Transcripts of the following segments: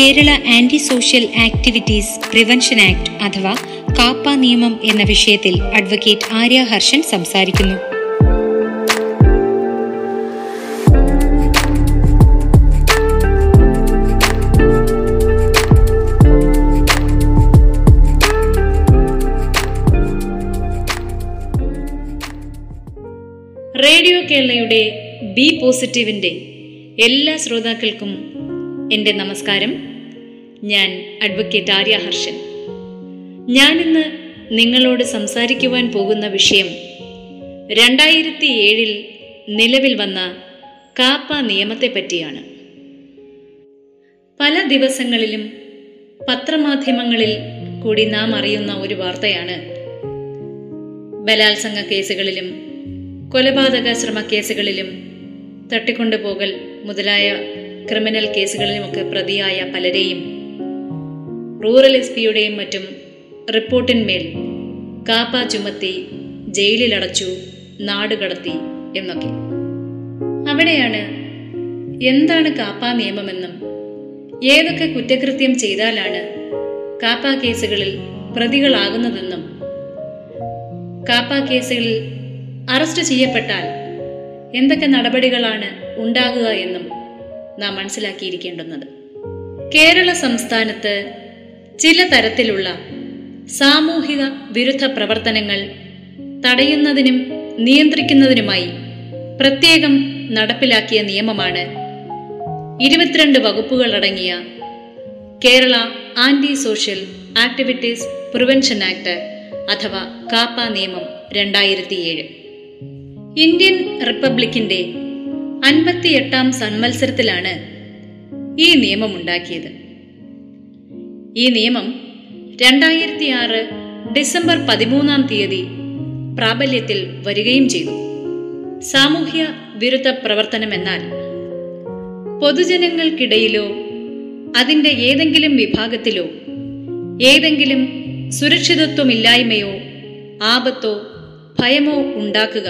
Kerala anti social activities prevention act അഥവാ കാപ്പ നിയമം എന്ന വിഷയത്തിൽ അഡ്വക്കേറ്റ് ആര്യ ഹർഷൻ സംസാരിക്കുന്നു. റേഡിയോ കേരളയുടെ ബി പോസിറ്റീവിന്റെ എല്ലാ ശ്രോതാക്കൾക്കും എന്റെ നമസ്കാരം. ഞാൻ അഡ്വക്കേറ്റ് ആര്യ ഹർഷൻ. ഞാനിന്ന് നിങ്ങളോട് സംസാരിക്കുവാൻ പോകുന്ന വിഷയം രണ്ടായിരത്തി ഏഴിൽ നിലവിൽ വന്ന കാപ്പ നിയമത്തെ പറ്റിയാണ്. പല ദിവസങ്ങളിലും പത്രമാധ്യമങ്ങളിൽ കൂടി നാം അറിയുന്ന ഒരു വാർത്തയാണ്. ബലാത്സംഗ കേസുകളിലും കൊലപാതക ശ്രമ കേസുകളിലും തട്ടിക്കൊണ്ടുപോകൽ മുതലായ ക്രിമിനൽ കേസുകളിലുമൊക്കെ പ്രതിയായ പലരെയും റൂറൽ എസ് പിയുടെയും മറ്റും റിപ്പോർട്ടിന്മേൽ കാപ്പ ചുമത്തി ജയിലിലടച്ചു നാടുകടത്തി എന്നൊക്കെ. അവിടെയാണ് എന്താണ് കാപ്പ നിയമമെന്നും ഏതൊക്കെ കുറ്റകൃത്യം ചെയ്താലാണ് കാപ്പ കേസുകളിൽ പ്രതികളാകുന്നതെന്നും കാപ്പ കേസുകളിൽ അറസ്റ്റ് ചെയ്യപ്പെട്ടാൽ എന്തൊക്കെ നടപടികളാണ് ഉണ്ടാകുക എന്നും നാം മനസ്സിലാക്കിയിരിക്കേണ്ടുന്നത്. കേരള സംസ്ഥാനത്ത് ചില തരത്തിലുള്ള സാമൂഹിക വിരുദ്ധ പ്രവർത്തനങ്ങൾ തടയുന്നതിനും നിയന്ത്രിക്കുന്നതിനുമായി പ്രത്യേകം നടപ്പിലാക്കിയ നിയമമാണ് ഇരുപത്തിരണ്ട് വകുപ്പുകൾ അടങ്ങിയ Kerala anti social activities prevention act അഥവാ കാപ്പ നിയമം രണ്ടായിരത്തിയേഴ്. ഇന്ത്യൻ റിപ്പബ്ലിക്കിന്റെ അൻപത്തിയെട്ടാം സന്മത്സരത്തിലാണ് ഈ നിയമം ഉണ്ടാക്കിയത്. ഈ നിയമം രണ്ടായിരത്തി ആറ് ഡിസംബർ പതിമൂന്നാം തീയതി പ്രാബല്യത്തിൽ വരികയും ചെയ്തു. സാമൂഹ്യ വിരുദ്ധ പ്രവർത്തനം എന്നാൽ പൊതുജനങ്ങൾക്കിടയിലോ അതിന്റെ ഏതെങ്കിലും വിഭാഗത്തിലോ ഏതെങ്കിലും സുരക്ഷിതത്വമില്ലായ്മയോ ആപത്തോ ഭയമോ ഉണ്ടാക്കുക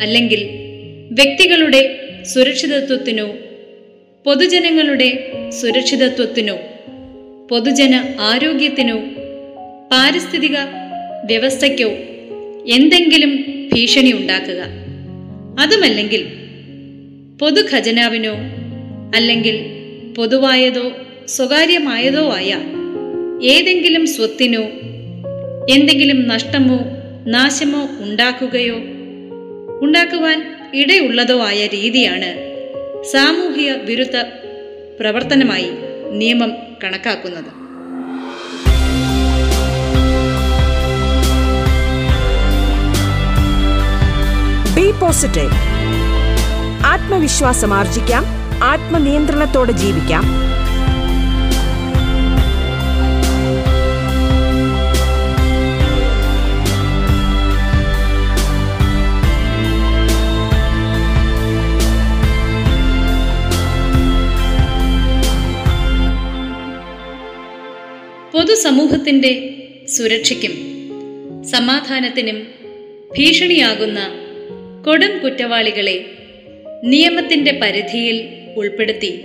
അല്ലെങ്കിൽ വ്യക്തികളുടെ സുരക്ഷിതത്വത്തിനോ പൊതുജനങ്ങളുടെ സുരക്ഷിതത്വത്തിനോ പൊതുജന ആരോഗ്യത്തിനോ പാരിസ്ഥിതിക വ്യവസ്ഥയ്ക്കോ എന്തെങ്കിലും ഭീഷണി ഉണ്ടാക്കുക. അതുമല്ലെങ്കിൽ പൊതുഖജനാവിനോ അല്ലെങ്കിൽ പൊതുവായതോ സ്വകാര്യമായതോ ആയ ഏതെങ്കിലും സ്വത്തിനോ എന്തെങ്കിലും നഷ്ടമോ നാശമോ ഉണ്ടാക്കുകയോ ഉണ്ടാക്കുവാൻ ഇടയുള്ളതോ ആയ രീതിയാണ് സാമൂഹിക വിരുദ്ധ പ്രവർത്തനമായി നിയമം കണക്കാക്കുന്നത്. ബി പോസിറ്റീവ് ആത്മവിശ്വാസം ആർജിക്കാം. ആത്മനിയന്ത്രണത്തോടെ ജീവിക്കാം. പൊതുസമൂഹത്തിന്റെ സുരക്ഷയ്ക്കും സമാധാനത്തിനും ഭീഷണിയാകുന്ന കൊടും കുറ്റവാളികളെ നിയമത്തിന്റെ പരിധിയിൽ ഉൾപ്പെടുത്തി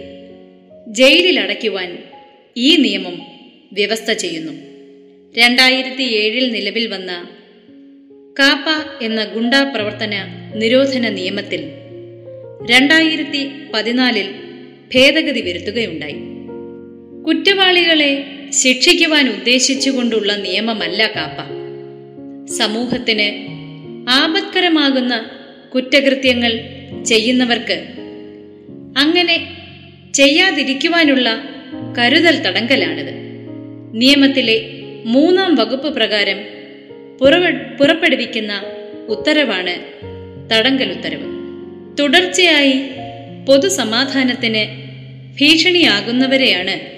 ജയിലിലടയ്ക്കുവാൻ ഈ നിയമം വ്യവസ്ഥ ചെയ്യുന്നു. രണ്ടായിരത്തി ഏഴിൽ നിലവിൽ വന്ന കാപ്പ എന്ന ഗുണ്ടാ പ്രവർത്തന നിരോധന നിയമത്തിൽ രണ്ടായിരത്തി പതിനാലിൽ ഭേദഗതി വരുത്തുകയുണ്ടായി. കുറ്റവാളികളെ ശിക്ഷിക്കുവാൻ ഉദ്ദേശിച്ചുകൊണ്ടുള്ള നിയമമല്ല കാപ്പ. സമൂഹത്തിന് ആപത്കരമാകുന്ന കുറ്റകൃത്യങ്ങൾ ചെയ്യുന്നവർക്ക് അങ്ങനെ ചെയ്യാതിരിക്കുവാനുള്ള കരുതൽ തടങ്കലാണിത്. നിയമത്തിലെ മൂന്നാം വകുപ്പ് പ്രകാരം പുറപ്പെടുവിക്കുന്ന ഉത്തരവാണ് തടങ്കൽ ഉത്തരവ്. തുടർച്ചയായി പൊതുസമാധാനത്തിന് ഭീഷണിയാകുന്നവരെയാണ്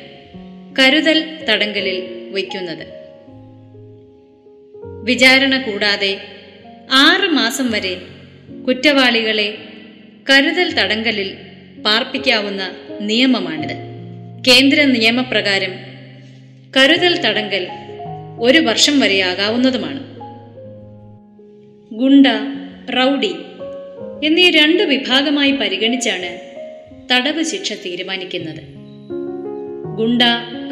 കരുതൽ തടങ്കലിൽ വയ്ക്കുന്നത്. വിചാരണ കൂടാതെ ആറ് മാസം വരെ കുറ്റവാളികളെ കരുതൽ തടങ്കലിൽ പാർപ്പിക്കാവുന്ന നിയമമാണിത്. കേന്ദ്ര നിയമപ്രകാരം കരുതൽ തടങ്കൽ ഒരു വർഷം വരെയാകാവുന്നതുമാണ് ഗുണ്ട റൗഡി എന്നീ രണ്ട് വിഭാഗമായി പരിഗണിച്ചാണ് തടവ് ശിക്ഷ തീരുമാനിക്കുന്നത്. ഗുണ്ട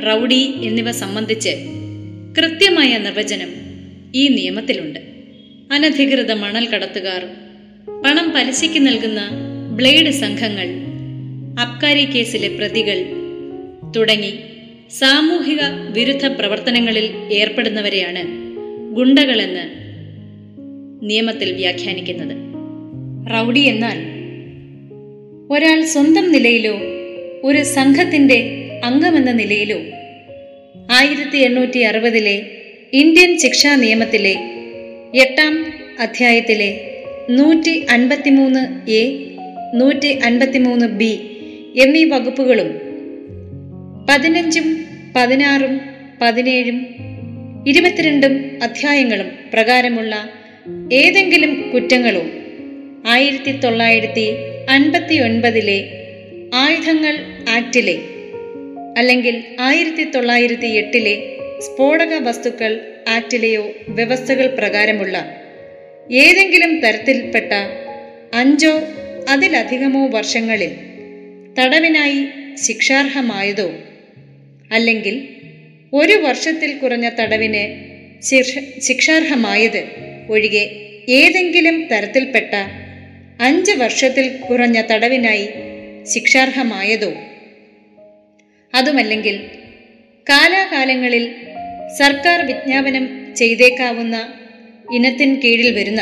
റൗഡി എന്നിവ സംബന്ധിച്ച് കൃത്യമായ നിർവചനം ഈ നിയമത്തിലുണ്ട്. അനധികൃത മണൽ കടത്തുകാർ പണം പലിശയ്ക്ക് നൽകുന്ന ബ്ലേഡ് സംഘങ്ങൾ അബ്കാരി കേസിലെ പ്രതികൾ തുടങ്ങി സാമൂഹിക വിരുദ്ധ പ്രവർത്തനങ്ങളിൽ ഏർപ്പെടുന്നവരെയാണ് ഗുണ്ടകളെന്ന് നിയമത്തിൽ വ്യാഖ്യാനിക്കുന്നത്. റൗഡി എന്നാൽ ഒരാൾ സ്വന്തം നിലയിലോ ഒരു സംഘത്തിന്റെ അംഗമെന്ന നിലയിലും. ആയിരത്തി എണ്ണൂറ്റി അറുപതിലെ ഇന്ത്യൻ ശിക്ഷാ നിയമത്തിലെ എട്ടാം അധ്യായത്തിലെ നൂറ്റി അൻപത്തിമൂന്ന് എ നൂറ്റി അൻപത്തിമൂന്ന് ബി എന്നീ വകുപ്പുകളും പതിനഞ്ചും പതിനാറും പതിനേഴും ഇരുപത്തിരണ്ടും അധ്യായങ്ങളും പ്രകാരമുള്ള ഏതെങ്കിലും കുറ്റങ്ങളോ ആയിരത്തി തൊള്ളായിരത്തി അൻപത്തി ഒൻപതിലെ ആയുധങ്ങൾ ആക്ടിലെ അല്ലെങ്കിൽ ആയിരത്തി തൊള്ളായിരത്തി എട്ടിലെ സ്ഫോടക വസ്തുക്കൾ ആക്ടിലെയോ വ്യവസ്ഥകൾ പ്രകാരമുള്ള ഏതെങ്കിലും തരത്തിൽപ്പെട്ട അഞ്ചോ അതിലധികമോ വർഷങ്ങളിൽ തടവിനായി ശിക്ഷാർഹമായതോ അല്ലെങ്കിൽ ഒരു വർഷത്തിൽ കുറഞ്ഞ തടവിന് ശിക്ഷ- ശിക്ഷാർഹമായത് ഒഴികെ ഏതെങ്കിലും തരത്തിൽപ്പെട്ട അഞ്ച് വർഷത്തിൽ കുറഞ്ഞ തടവിനായി ശിക്ഷാർഹമായതോ അതുമല്ലെങ്കിൽ കാലാകാലങ്ങളിൽ സർക്കാർ വിജ്ഞാപനം ചെയ്തേക്കാവുന്ന ഇനത്തിൻ കീഴിൽ വരുന്ന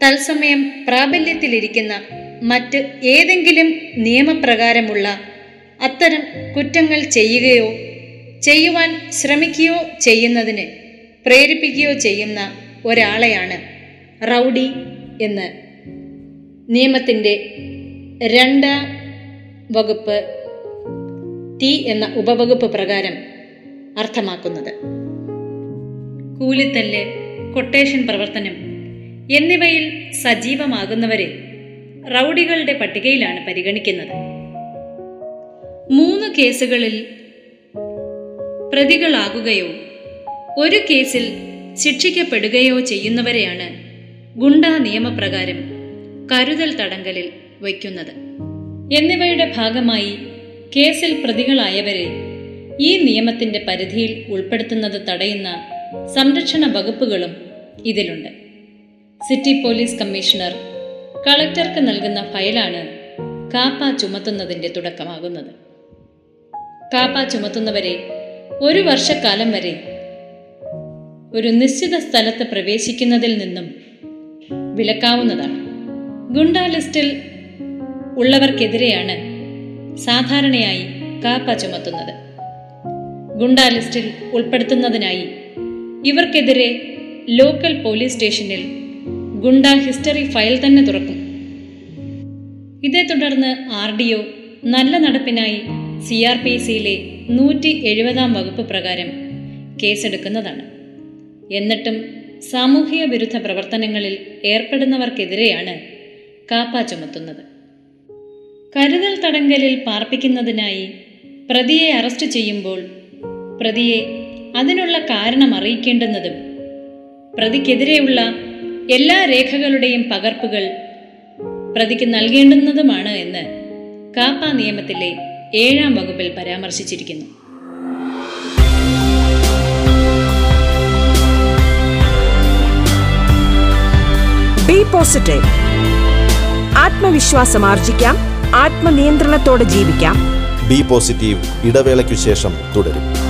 തത്സമയം പ്രാബല്യത്തിലിരിക്കുന്ന മറ്റ് ഏതെങ്കിലും നിയമപ്രകാരമുള്ള അത്തരം കുറ്റങ്ങൾ ചെയ്യുകയോ ചെയ്യുവാൻ ശ്രമിക്കുകയോ ചെയ്യുന്നതിന് പ്രേരിപ്പിക്കുകയോ ചെയ്യുന്ന ഒരാളെയാണ് റൗഡി എന്ന്. നിയമത്തിന്റെ രണ്ടാം വകുപ്പ് ടി എന്ന ഉപവകുപ്പ് പ്രകാരം അർത്ഥമാക്കുന്നത്. കൂലിത്തല്ല് കൊട്ടേഷൻ പ്രവർത്തനം എന്നിവയിൽ സജീവമാകുന്നവരെ റൗഡികളുടെ പട്ടികയിലാണ് പരിഗണിക്കുന്നത്. മൂന്ന് കേസുകളിൽ പ്രതികളാകുകയോ ഒരു കേസിൽ ശിക്ഷിക്കപ്പെടുകയോ ചെയ്യുന്നവരെയാണ് ഗുണ്ടാ നിയമപ്രകാരം കരുതൽ തടങ്കലിൽ വയ്ക്കുന്നത്. എന്നിവയുടെ ഭാഗമായി കേസിൽ പ്രതികളായവരെ ഈ നിയമത്തിന്റെ പരിധിയിൽ ഉൾപ്പെടുത്തുന്നത് തടയുന്ന സംരക്ഷണ വകുപ്പുകളും ഇതിലുണ്ട്. സിറ്റി പോലീസ് കമ്മീഷണർ കളക്ടർക്ക് നൽകുന്ന ഫയലാണ് കാപ്പ ചുമത്തുന്നതിന്റെ തുടക്കമാകുന്നത്. കാപ്പ ചുമത്തുന്നവരെ ഒരു വർഷക്കാലം വരെ ഒരു നിശ്ചിത സ്ഥലത്ത് പ്രവേശിക്കുന്നതിൽ നിന്നും വിലക്കാവുന്നതാണ്. ഗുണ്ട ലിസ്റ്റിൽ ഉള്ളവർക്കെതിരെയാണ് സാധാരണയായി കാപ്പ ചുമത്തുന്നത്. ഗുണ്ടാ ലിസ്റ്റിൽ ഉൾപ്പെടുത്തുന്നതിനായി ഇവർക്കെതിരെ ലോക്കൽ പോലീസ് സ്റ്റേഷനിൽ ഗുണ്ട ഹിസ്റ്ററി ഫയൽ തന്നെ തുറക്കും. ഇതേ തുടർന്ന് ആർ ഡി ഒ നല്ല നടപ്പിനായി സി ആർ പി സിയിലെ നൂറ്റി എഴുപതാം വകുപ്പ് പ്രകാരം കേസെടുക്കുന്നതാണ്. എന്നിട്ടും സാമൂഹിക വിരുദ്ധ പ്രവർത്തനങ്ങളിൽ ഏർപ്പെടുന്നവർക്കെതിരെയാണ് കാപ്പ ചുമത്തുന്നത്. കരുതൽ തടങ്കലിൽ പാർപ്പിക്കുന്നതിനായി പ്രതിയെ അറസ്റ്റ് ചെയ്യുമ്പോൾ പ്രതിയെ അതിനുള്ള കാരണം അറിയിക്കേണ്ടുന്നതും പ്രതിക്കെതിരെയുള്ള എല്ലാ രേഖകളുടെയും പകർപ്പുകൾ പ്രതിക്ക് നൽകേണ്ടുന്നതുമാണ് എന്ന് കാപ്പ നിയമത്തിലെ ഏഴാം വകുപ്പിൽ പരാമർശിച്ചിരിക്കുന്നു. ബി പോസിറ്റീവ് ആത്മവിശ്വാസം ആർജിക്കാം. ആത്മനിയന്ത്രണത്തോടെ ജീവിക്കാം. ബി പോസിറ്റീവ് ഇടവേളയ്ക്കു ശേഷം തുടരും.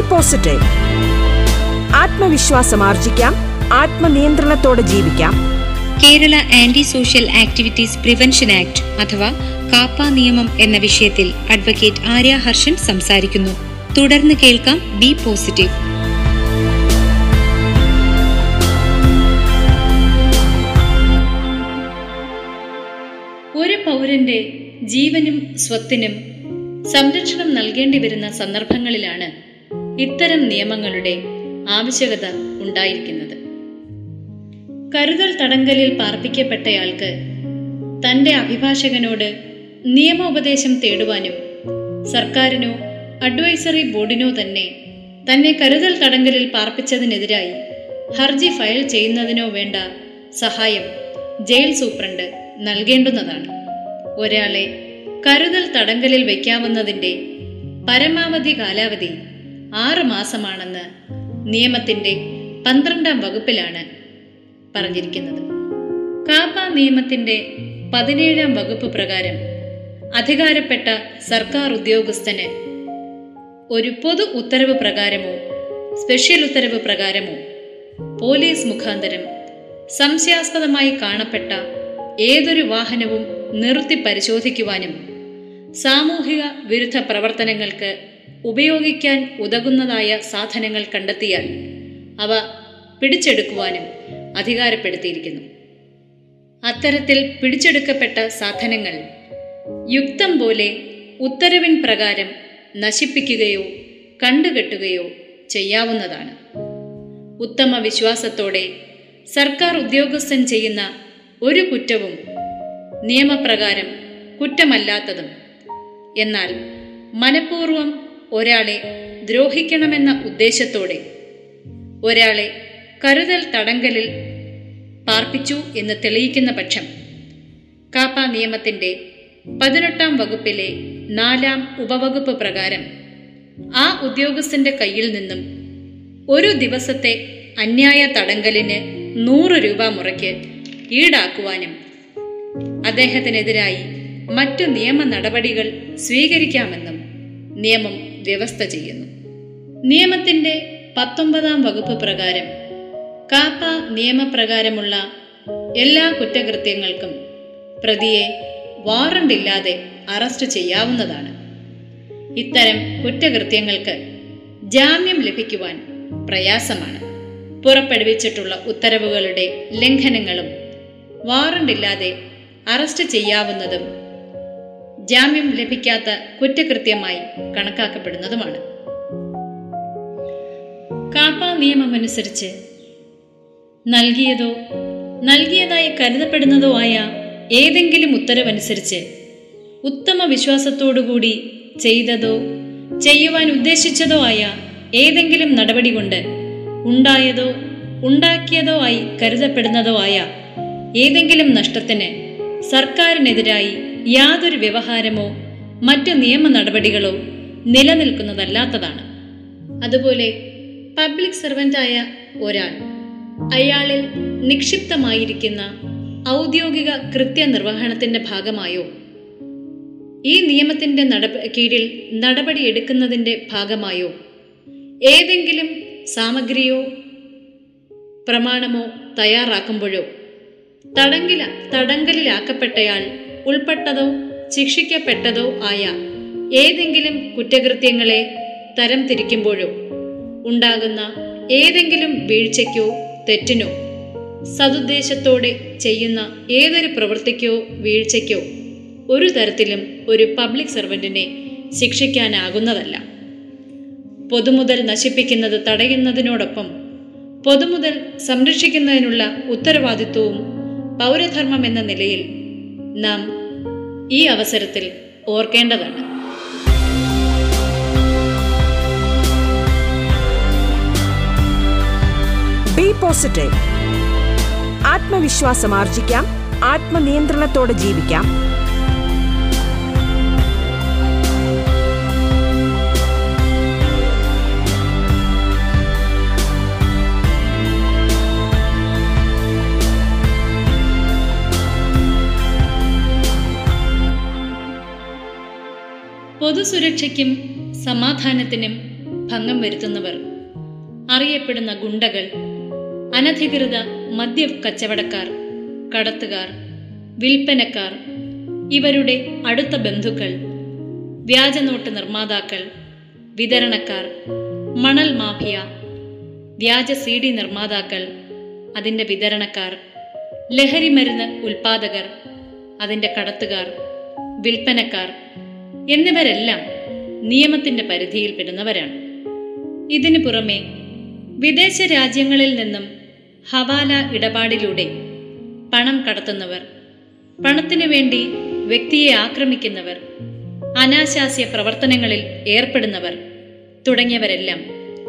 പോസിറ്റീവ് ആത്മവിശ്വാസം ആർജിക്കാം. ആത്മനിയന്ത്രണത്തോടെ ജീവിക്കാം. Kerala anti social activities prevention act അഥവാ കാപ്പ നിയമം എന്ന വിഷയത്തിൽ അഡ്വക്കേറ്റ് ആര്യ ഹർഷൻ സംസാരിക്കുന്നു. തുടർന്ന് കേൾക്കാം ബി പോസിറ്റീവ് ഒരു പൗരന്റെ ജീവനും സ്വത്തിനും സംരക്ഷണം നൽകേണ്ടി വരുന്ന സന്ദർഭങ്ങളിലാണ് ഇത്തരം നിയമങ്ങളുടെ ആവശ്യകത ഉണ്ടായിരിക്കുന്നത്. കരുതൽ തടങ്കലിൽ പാർപ്പിക്കപ്പെട്ടയാൾക്ക് തന്റെ അഭിഭാഷകനോട് നിയമോപദേശം തേടുവാനും സർക്കാരിനോ അഡ്വൈസറി ബോർഡിനോ തന്നെ തന്നെ കരുതൽ തടങ്കലിൽ പാർപ്പിച്ചതിനെതിരായി ഹർജി ഫയൽ ചെയ്യുന്നതിനോ വേണ്ട സഹായം ജയിൽ സൂപ്രണ്ട് നൽകേണ്ടുന്നതാണ്. ഒരാളെ കരുതൽ തടങ്കലിൽ വയ്ക്കാവുന്നതിന്റെ പരമാവധി കാലാവധി ആറ് മാസമാണെന്ന് നിയമത്തിന്റെ പന്ത്രണ്ടാം വകുപ്പിലാണ് പറഞ്ഞിരിക്കുന്നത്. കാപ്പ നിയമത്തിന്റെ പതിനേഴാം വകുപ്പ് പ്രകാരം അധികാരപ്പെട്ട സർക്കാർ ഉദ്യോഗസ്ഥന് ഒരു പൊതു ഉത്തരവ് പ്രകാരമോ സ്പെഷ്യൽ ഉത്തരവ് പ്രകാരമോ പോലീസ് മുഖാന്തരം സംശയാസ്പദമായി കാണപ്പെട്ട ഏതൊരു വാഹനവും നിർത്തി പരിശോധിക്കുവാനും സാമൂഹിക വിരുദ്ധ പ്രവർത്തനങ്ങൾക്ക് ഉപയോഗിക്കാൻ ഉതകുന്നതായ സാധനങ്ങൾ കണ്ടെത്തിയാൽ അവ പിടിച്ചെടുക്കുവാനും അധികാരപ്പെടുത്തിയിരിക്കുന്നു. അത്തരത്തിൽ പിടിച്ചെടുക്കപ്പെട്ട സാധനങ്ങൾ യുക്തം പോലെ ഉത്തരവിൻ പ്രകാരം നശിപ്പിക്കുകയോ കണ്ടുകെട്ടുകയോ ചെയ്യാവുന്നതാണ്. ഉത്തമ വിശ്വാസത്തോടെ സർക്കാർ ഉദ്യോഗസ്ഥൻ ചെയ്യുന്ന ഒരു കുറ്റവും നിയമപ്രകാരം കുറ്റമല്ലാത്തതും. എന്നാൽ മനഃപൂർവം ഒരാളെ ദ്രോഹിക്കണമെന്ന ഉദ്ദേശത്തോടെ ഒരാളെ കരുതൽ തടങ്കലിൽ പാർപ്പിച്ചു എന്ന് തെളിയിക്കുന്ന പക്ഷം കാപ്പ നിയമത്തിന്റെ പതിനെട്ടാം വകുപ്പിലെ നാലാം ഉപവകുപ്പ് പ്രകാരം ആ ഉദ്യോഗസ്ഥന്റെ കയ്യിൽ നിന്നും ഒരു ദിവസത്തെ അന്യായ തടങ്കലിന് നൂറ് രൂപ മുറയ്ക്ക് ഈടാക്കുവാനും അദ്ദേഹത്തിനെതിരായി മറ്റു നിയമ നടപടികൾ സ്വീകരിക്കാമെന്നും നിയമം വ്യവസ്ഥ ചെയ്യുന്നു. നിയമത്തിന്റെ പത്തൊമ്പതാം വകുപ്പ് പ്രകാരം കാപ്പ നിയമപ്രകാരമുള്ള എല്ലാ കുറ്റകൃത്യങ്ങൾക്കും പ്രതിയെ വാറണ്ട് ഇല്ലാതെ അറസ്റ്റ് ചെയ്യാവുന്നതാണ്. ഇത്തരം കുറ്റകൃത്യങ്ങൾക്ക് ജാമ്യം ലഭിക്കുവാൻ പ്രയാസമാണ്. പുറപ്പെടുവിച്ചിട്ടുള്ള ഉത്തരവുകളുടെ ലംഘനങ്ങളും വാറണ്ടില്ലാതെ അറസ്റ്റ് ചെയ്യാവുന്നതും ജാമ്യം ലഭിക്കാത്ത കുറ്റകൃത്യമായി കണക്കാക്കപ്പെടുന്നതുമാണ്. കാപ്പ നിയമമനുസരിച്ച് നൽകിയതോ നൽകിയതായി കരുതപ്പെടുന്നതോ ആയ ഏതെങ്കിലും ഉത്തരവനുസരിച്ച് ഉത്തമ വിശ്വാസത്തോടുകൂടി ചെയ്തതോ ചെയ്യുവാൻ ഉദ്ദേശിച്ചതോ ആയ ഏതെങ്കിലും നടപടി കൊണ്ട് ഉണ്ടായതോ ഉണ്ടാക്കിയതോ ആയി കരുതപ്പെടുന്നതോ ആയ ഏതെങ്കിലും നഷ്ടത്തിന് സർക്കാരിനെതിരായി യാതൊരു വ്യവഹാരമോ മറ്റു നിയമ നടപടികളോ നിലനിൽക്കുന്നതല്ലാത്തതാണ്. അതുപോലെ പബ്ലിക് സർവന്റായ ഒരാൾ അയാളിൽ നിക്ഷിപ്തമായിരിക്കുന്ന ഔദ്യോഗിക കൃത്യനിർവഹണത്തിന്റെ ഭാഗമായോ? ഈ നിയമത്തിന്റെ കീഴിൽ നടപടി എടുക്കുന്നതിന്റെ ഭാഗമായോ? ഏതെങ്കിലും സാമഗ്രിയോ പ്രമാണമോ തയ്യാറാക്കുമ്പോഴോ തടങ്കില തടങ്കലിലാക്കപ്പെട്ടയാൾ ഉൾപ്പെട്ടതോ ശിക്ഷിക്കപ്പെട്ടതോ ആയ ഏതെങ്കിലും കുറ്റകൃത്യങ്ങളെ തരം തിരിക്കുമ്പോഴോ ഉണ്ടാകുന്ന ഏതെങ്കിലും വീഴ്ചയ്ക്കോ തെറ്റിനോ സതുദ്ദേശത്തോടെ ചെയ്യുന്ന ഏതൊരു പ്രവൃത്തിക്കോ വീഴ്ചയ്ക്കോ ഒരു തരത്തിലും ഒരു പബ്ലിക് സർവന്റിനെ ശിക്ഷിക്കാനാകുന്നതല്ല. പൊതുമുതൽ നശിപ്പിക്കുന്നത് തടയുന്നതിനോടൊപ്പം പൊതുമുതൽ സംരക്ഷിക്കുന്നതിനുള്ള ഉത്തരവാദിത്വവും പൗരധർമ്മം എന്ന നിലയിൽ നാം ഈ അവസരത്തിൽ ഓർക്കേണ്ടതാണ്. ബി പോസിറ്റീവ് ആത്മവിശ്വാസം ആർജിക്കാം. ആത്മനിയന്ത്രണത്തോടെ ജീവിക്കാം. പൊതുസുരക്ഷയ്ക്കും സമാധാനത്തിനും ഭംഗം വരുത്തുന്നവർ. അറിയപ്പെടുന്ന ഗുണ്ടകൾ അനധികൃത മദ്യ കച്ചവടക്കാർ കടത്തുകാർ വിൽപ്പനക്കാർ ഇവരുടെ അടുത്ത ബന്ധുക്കൾ വ്യാജനോട്ട് നിർമ്മാതാക്കൾ വിതരണക്കാർ മണൽ മാഫിയ വ്യാജ സി ഡി നിർമ്മാതാക്കൾ അതിന്റെ വിതരണക്കാർ ലഹരി മരുന്ന് ഉൽപാദകർ അതിന്റെ കടത്തുകാർ വിൽപ്പനക്കാർ എന്നിവരെല്ലാം നിയമത്തിന്റെ പരിധിയിൽപ്പെടുന്നവരാണ് ഇതിനു പുറമെ വിദേശ രാജ്യങ്ങളിൽ നിന്നും ഹവാല ഇടപാടിലൂടെ പണം കടത്തുന്നവർ പണത്തിനു വേണ്ടി വ്യക്തിയെ ആക്രമിക്കുന്നവർ അനാശാസ്യ പ്രവർത്തനങ്ങളിൽ ഏർപ്പെടുന്നവർ തുടങ്ങിയവരെല്ലാം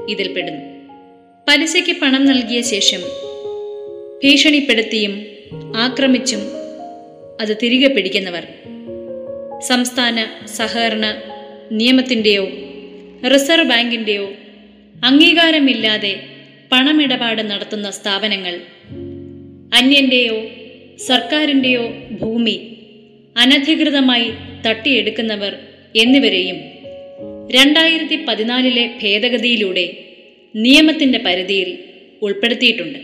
ഇതിൽപ്പെടുന്നു പലിശയ്ക്ക് പണം നൽകിയ ശേഷം ഭീഷണിപ്പെടുത്തിയും ആക്രമിച്ചും അത് തിരികെ പിടിക്കുന്നവർ സംസ്ഥാന സഹകരണ നിയമത്തിന്റെയോ റിസർവ് ബാങ്കിന്റെയോ അംഗീകാരമില്ലാതെ പണമിടപാട് നടത്തുന്ന സ്ഥാപനങ്ങൾ അന്യന്റെയോ സർക്കാരിന്റെയോ ഭൂമി അനധികൃതമായി തട്ടിയെടുക്കുന്നവർ എന്നിവരെയും രണ്ടായിരത്തി പതിനാലിലെ ഭേദഗതിയിലൂടെ നിയമത്തിന്റെ പരിധിയിൽ ഉൾപ്പെടുത്തിയിട്ടുണ്ട്.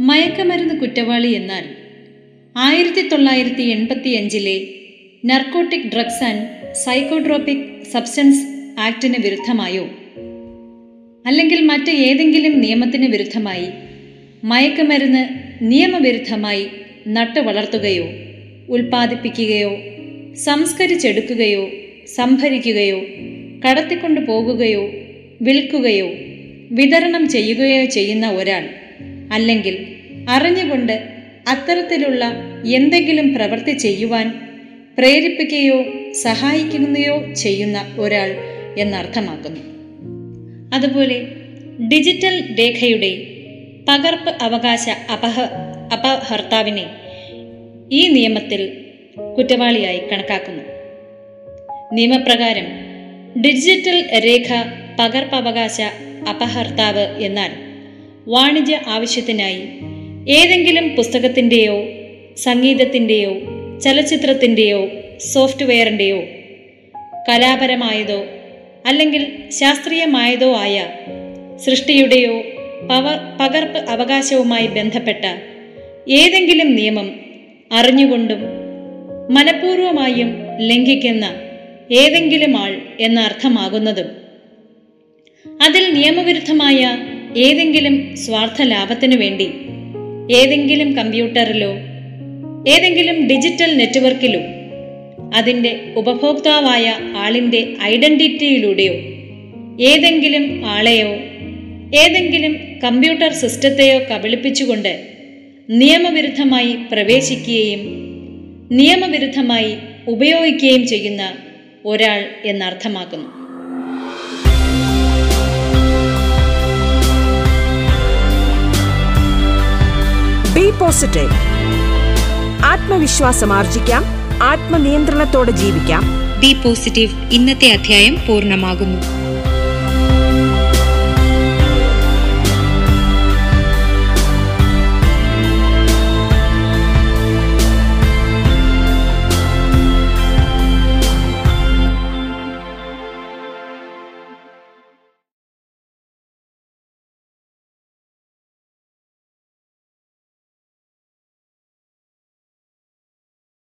മയക്കമരുന്ന് കുറ്റവാളി എന്നാൽ ആയിരത്തി തൊള്ളായിരത്തി എൺപത്തി അഞ്ചിലെ narcotic drugs and psychotropic substance ആക്ടിന് വിരുദ്ധമായോ? അല്ലെങ്കിൽ മറ്റ് ഏതെങ്കിലും നിയമത്തിന് വിരുദ്ധമായി? മയക്കുമരുന്ന് നിയമവിരുദ്ധമായി നട്ടു വളർത്തുകയോ ഉൽപ്പാദിപ്പിക്കുകയോ സംസ്കരിച്ചെടുക്കുകയോ സംഭരിക്കുകയോ കടത്തിക്കൊണ്ടു പോകുകയോ വിൽക്കുകയോ വിതരണം ചെയ്യുകയോ ചെയ്യുന്ന ഒരാൾ. അല്ലെങ്കിൽ അറിഞ്ഞുകൊണ്ട് അത്തരത്തിലുള്ള എന്തെങ്കിലും പ്രവൃത്തി ചെയ്യുവാൻ പ്രേരിപ്പിക്കുകയോ സഹായിക്കുകയോ ചെയ്യുന്ന ഒരാൾ എന്നർത്ഥമാക്കുന്നു. അതുപോലെ ഡിജിറ്റൽ രേഖയുടെ പകർപ്പ് അവകാശ അപഹ അപഹർത്താവിനെ ഈ നിയമത്തിൽ കുറ്റവാളിയായി കണക്കാക്കുന്നു. നിയമപ്രകാരം ഡിജിറ്റൽ രേഖ പകർപ്പവകാശ അപഹർത്താവ് എന്നാൽ വാണിജ്യ ആവശ്യത്തിനായി ഏതെങ്കിലും പുസ്തകത്തിന്റെയോ സംഗീതത്തിന്റെയോ ചലച്ചിത്രത്തിന്റെയോ സോഫ്റ്റ്വെയറിന്റെയോ കലാപരമായതോ അല്ലെങ്കിൽ ശാസ്ത്രീയമായതോ ആയ സൃഷ്ടിയുടെയോ പവ പകർപ്പ് അവകാശവുമായി ബന്ധപ്പെട്ട ഏതെങ്കിലും നിയമം അറിഞ്ഞുകൊണ്ടും മനഃപൂർവമായും ലംഘിക്കുന്ന ഏതെങ്കിലും ആൾ എന്ന അർത്ഥമാകുന്നതും അതിൽ നിയമവിരുദ്ധമായ ഏതെങ്കിലും സ്വാർത്ഥ ലാഭത്തിനു വേണ്ടി ഏതെങ്കിലും കമ്പ്യൂട്ടറിലോ ഏതെങ്കിലും ഡിജിറ്റൽ നെറ്റ്വർക്കിലോ അതിന്റെ ഉപഭോക്താവായ ആളിന്റെ ഐഡന്റിറ്റിയിലൂടെയോ ഏതെങ്കിലും ആളെയോ ഏതെങ്കിലും കമ്പ്യൂട്ടർ സിസ്റ്റത്തെയോ കബളിപ്പിച്ചുകൊണ്ട് നിയമവിരുദ്ധമായി പ്രവേശിക്കുകയും നിയമവിരുദ്ധമായി ഉപയോഗിക്കുകയും ചെയ്യുന്ന ഒരാൾ എന്നർത്ഥമാക്കുന്നു. ബി പോസിറ്റീവ് ആത്മവിശ്വാസം ആർജിക്കാം. ആത്മനിയന്ത്രണത്തോടെ ജീവിക്കാം. ബി പോസിറ്റീവ് ഇന്നത്തെ അധ്യായം പൂർണമാകുന്നു.